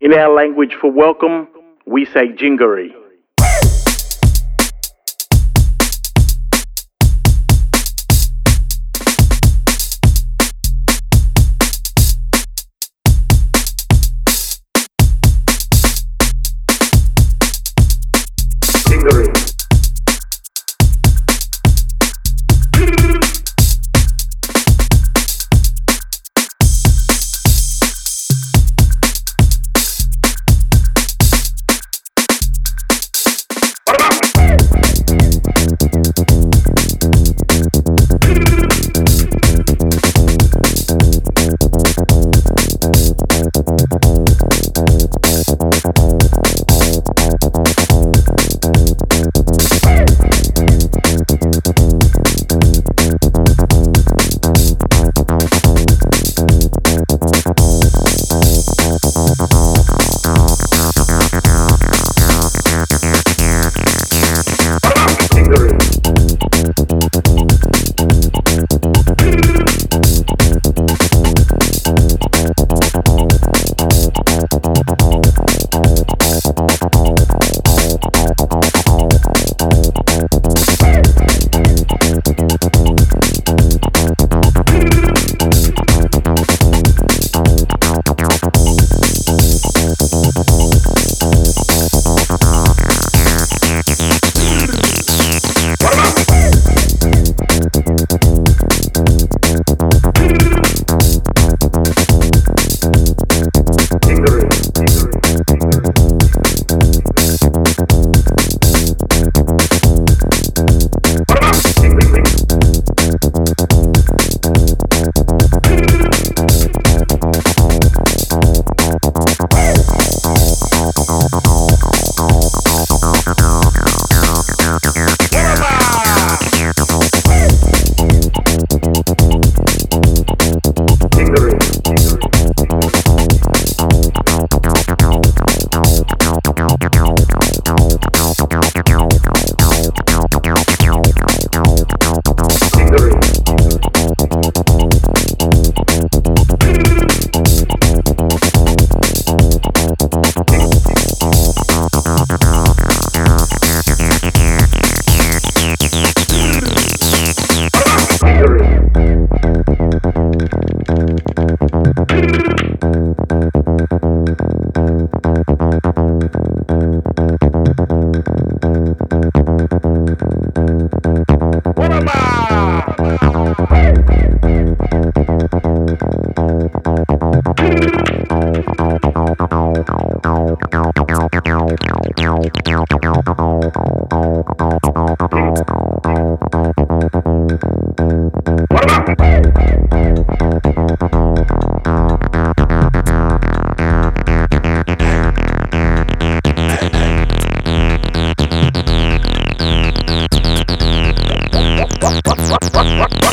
In our language for welcome, we say Jingaree. What?